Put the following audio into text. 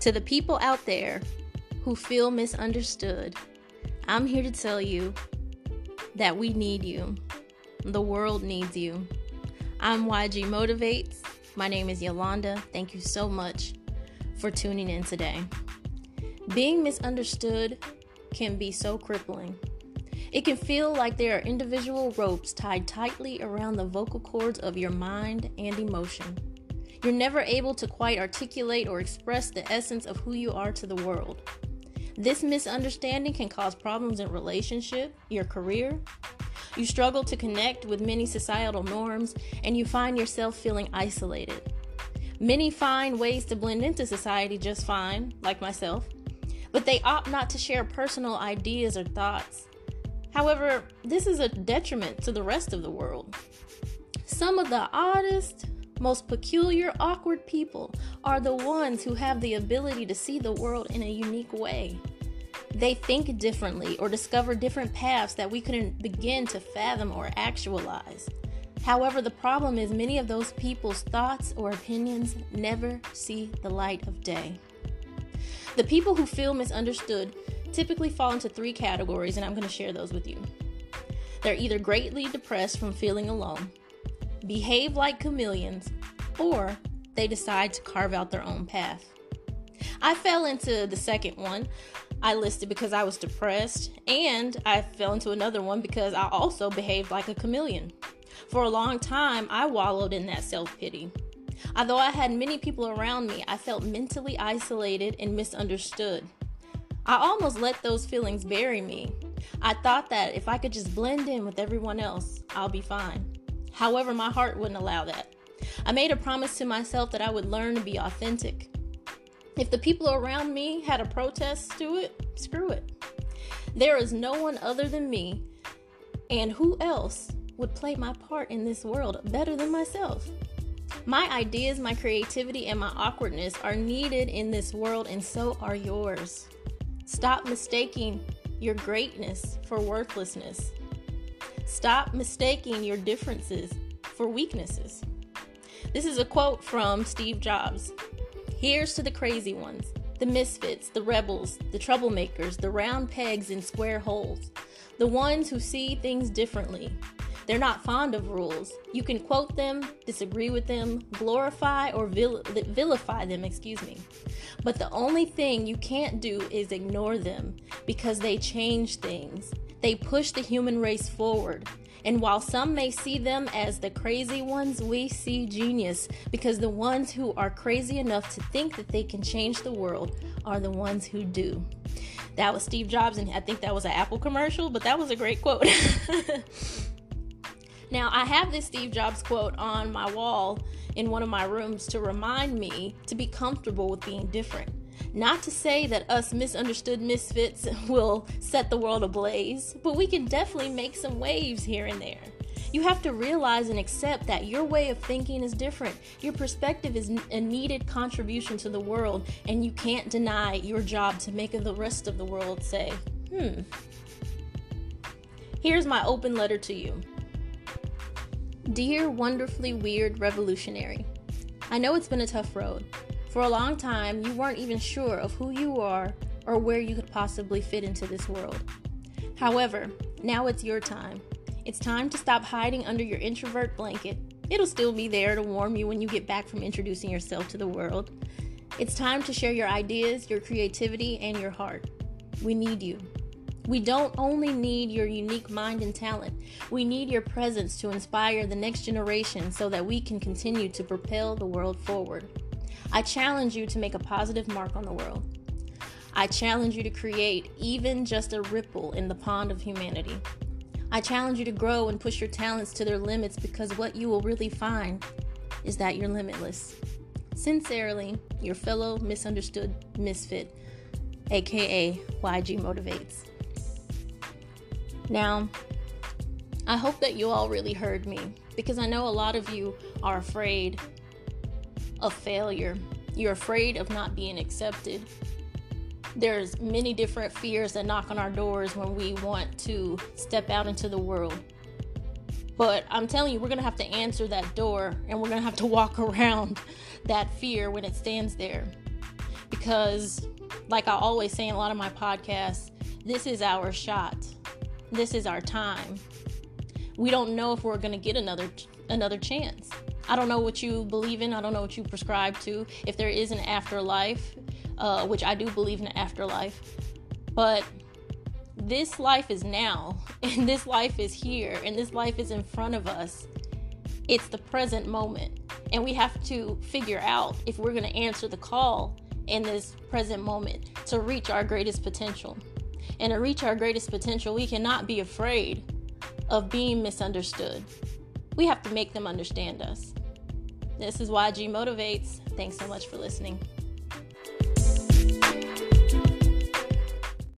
To the people out there who feel misunderstood, I'm here to tell you that we need you. The world needs you. I'm YG Motivates. My name is Yolanda. Thank you so much for tuning in today. Being misunderstood can be so crippling. It can feel like there are individual ropes tied tightly around the vocal cords of your mind and emotion. You're never able to quite articulate or express the essence of who you are to the world. This misunderstanding can cause problems in relationship, your career, you struggle to connect with many societal norms, and you find yourself feeling isolated. Many find ways to blend into society just fine, like myself, but they opt not to share personal ideas or thoughts. However, this is a detriment to the rest of the world. Some of the oddest, most peculiar, awkward people are the ones who have the ability to see the world in a unique way. They think differently or discover different paths that we couldn't begin to fathom or actualize. However, the problem is many of those people's thoughts or opinions never see the light of day. The people who feel misunderstood typically fall into three categories, and I'm going to share those with you. They're either greatly depressed from feeling alone, behave like chameleons, or they decide to carve out their own path. I fell into the second one. I listed because I was depressed, and I fell into another one because I also behaved like a chameleon. For a long time, I wallowed in that self pity. Although I had many people around me, I felt mentally isolated and misunderstood. I almost let those feelings bury me. I thought that if I could just blend in with everyone else, I'll be fine. However, my heart wouldn't allow that. I made a promise to myself that I would learn to be authentic. If the people around me had a protest to it, screw it. There is no one other than me, and who else would play my part in this world better than myself? My ideas, my creativity, and my awkwardness are needed in this world, and so are yours. Stop mistaking your greatness for worthlessness. Stop mistaking your differences for weaknesses. This is a quote from Steve Jobs. Here's to the crazy ones, the misfits, the rebels, the troublemakers, the round pegs in square holes, the ones who see things differently. They're not fond of rules. You can quote them, disagree with them, glorify or vil- vilify them, excuse me. But the only thing you can't do is ignore them because they change things. They push the human race forward. And while some may see them as the crazy ones, we see genius because the ones who are crazy enough to think that they can change the world are the ones who do. That was Steve Jobs, and I think that was an Apple commercial, but that was a great quote. now, I have this Steve Jobs quote on my wall in one of my rooms to remind me to be comfortable with being different. Not to say that us misunderstood misfits will set the world ablaze, but we can definitely make some waves here and there. You have to realize and accept that your way of thinking is different. Your perspective is a needed contribution to the world, and you can't deny your job to make the rest of the world say, hmm. Here's my open letter to you Dear wonderfully weird revolutionary, I know it's been a tough road. For a long time, you weren't even sure of who you are or where you could possibly fit into this world. However, now it's your time. It's time to stop hiding under your introvert blanket. It'll still be there to warm you when you get back from introducing yourself to the world. It's time to share your ideas, your creativity, and your heart. We need you. We don't only need your unique mind and talent, we need your presence to inspire the next generation so that we can continue to propel the world forward. I challenge you to make a positive mark on the world. I challenge you to create even just a ripple in the pond of humanity. I challenge you to grow and push your talents to their limits because what you will really find is that you're limitless. Sincerely, your fellow misunderstood misfit, aka YG Motivates. Now, I hope that you all really heard me because I know a lot of you are afraid of failure. You're afraid of not being accepted. There's many different fears that knock on our doors when we want to step out into the world. But I'm telling you, we're going to have to answer that door and we're going to have to walk around that fear when it stands there. because, like I always say in a lot of my podcasts, this is our shot. This is our time. We don't know if we're going to get another another chance. I don't know what you believe in. I don't know what you prescribe to. If there is an afterlife, uh, which I do believe in an afterlife, but this life is now, and this life is here, and this life is in front of us. It's the present moment, and we have to figure out if we're going to answer the call in this present moment to reach our greatest potential. And to reach our greatest potential, we cannot be afraid of being misunderstood. We have to make them understand us. This is YG Motivates. Thanks so much for listening.